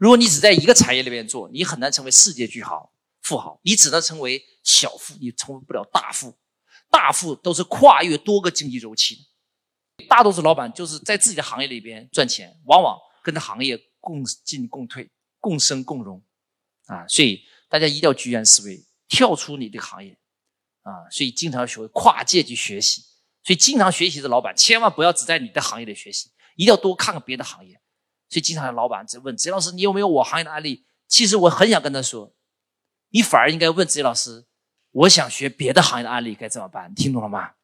如果你只在一个产业里面做，你很难成为世界巨豪、富豪，你只能成为小富，你成为不了大富。大富都是跨越多个经济周期的，大多数老板就是在自己的行业里边赚钱，往往跟着行业共进共退、共生共荣，啊，所以大家一定要居安思危，跳出你这个行业，啊，所以经常要学会跨界去学习。所以经常学习的老板，千万不要只在你的行业里学习，一定要多看看别的行业。所以经常有老板在问子老师：“你有没有我行业的案例？”其实我很想跟他说，你反而应该问子老师：“我想学别的行业的案例该怎么办？”听懂了吗？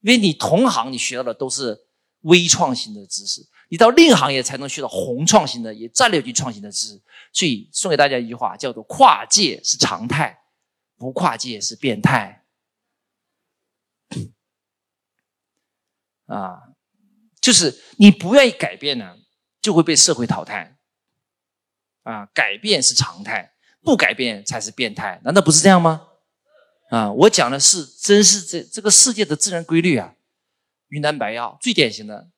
因为你同行你学到的都是微创新的知识，你到另一行业才能学到宏创新的、也战略级创新的知识。所以送给大家一句话，叫做“跨界是常态，不跨界是变态”。啊，就是你不愿意改变呢。就会被社会淘汰，啊，改变是常态，不改变才是变态，难道不是这样吗？啊，我讲的是真是这这个世界的自然规律啊。云南白药最典型的，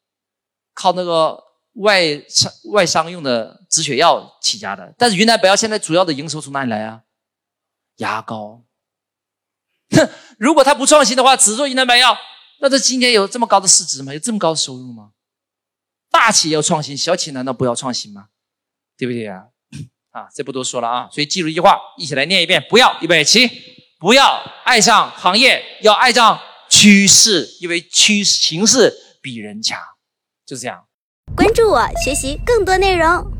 靠那个外商外商用的止血药起家的，但是云南白药现在主要的营收从哪里来啊？牙膏。哼，如果他不创新的话，只做云南白药，那他今天有这么高的市值吗？有这么高的收入吗？大企业要创新，小企业难道不要创新吗？对不对啊？啊，这不多说了啊。所以记住一句话，一起来念一遍：不要预备起，不要爱上行业，要爱上趋势，因为趋势形势比人强，就这样。关注我，学习更多内容。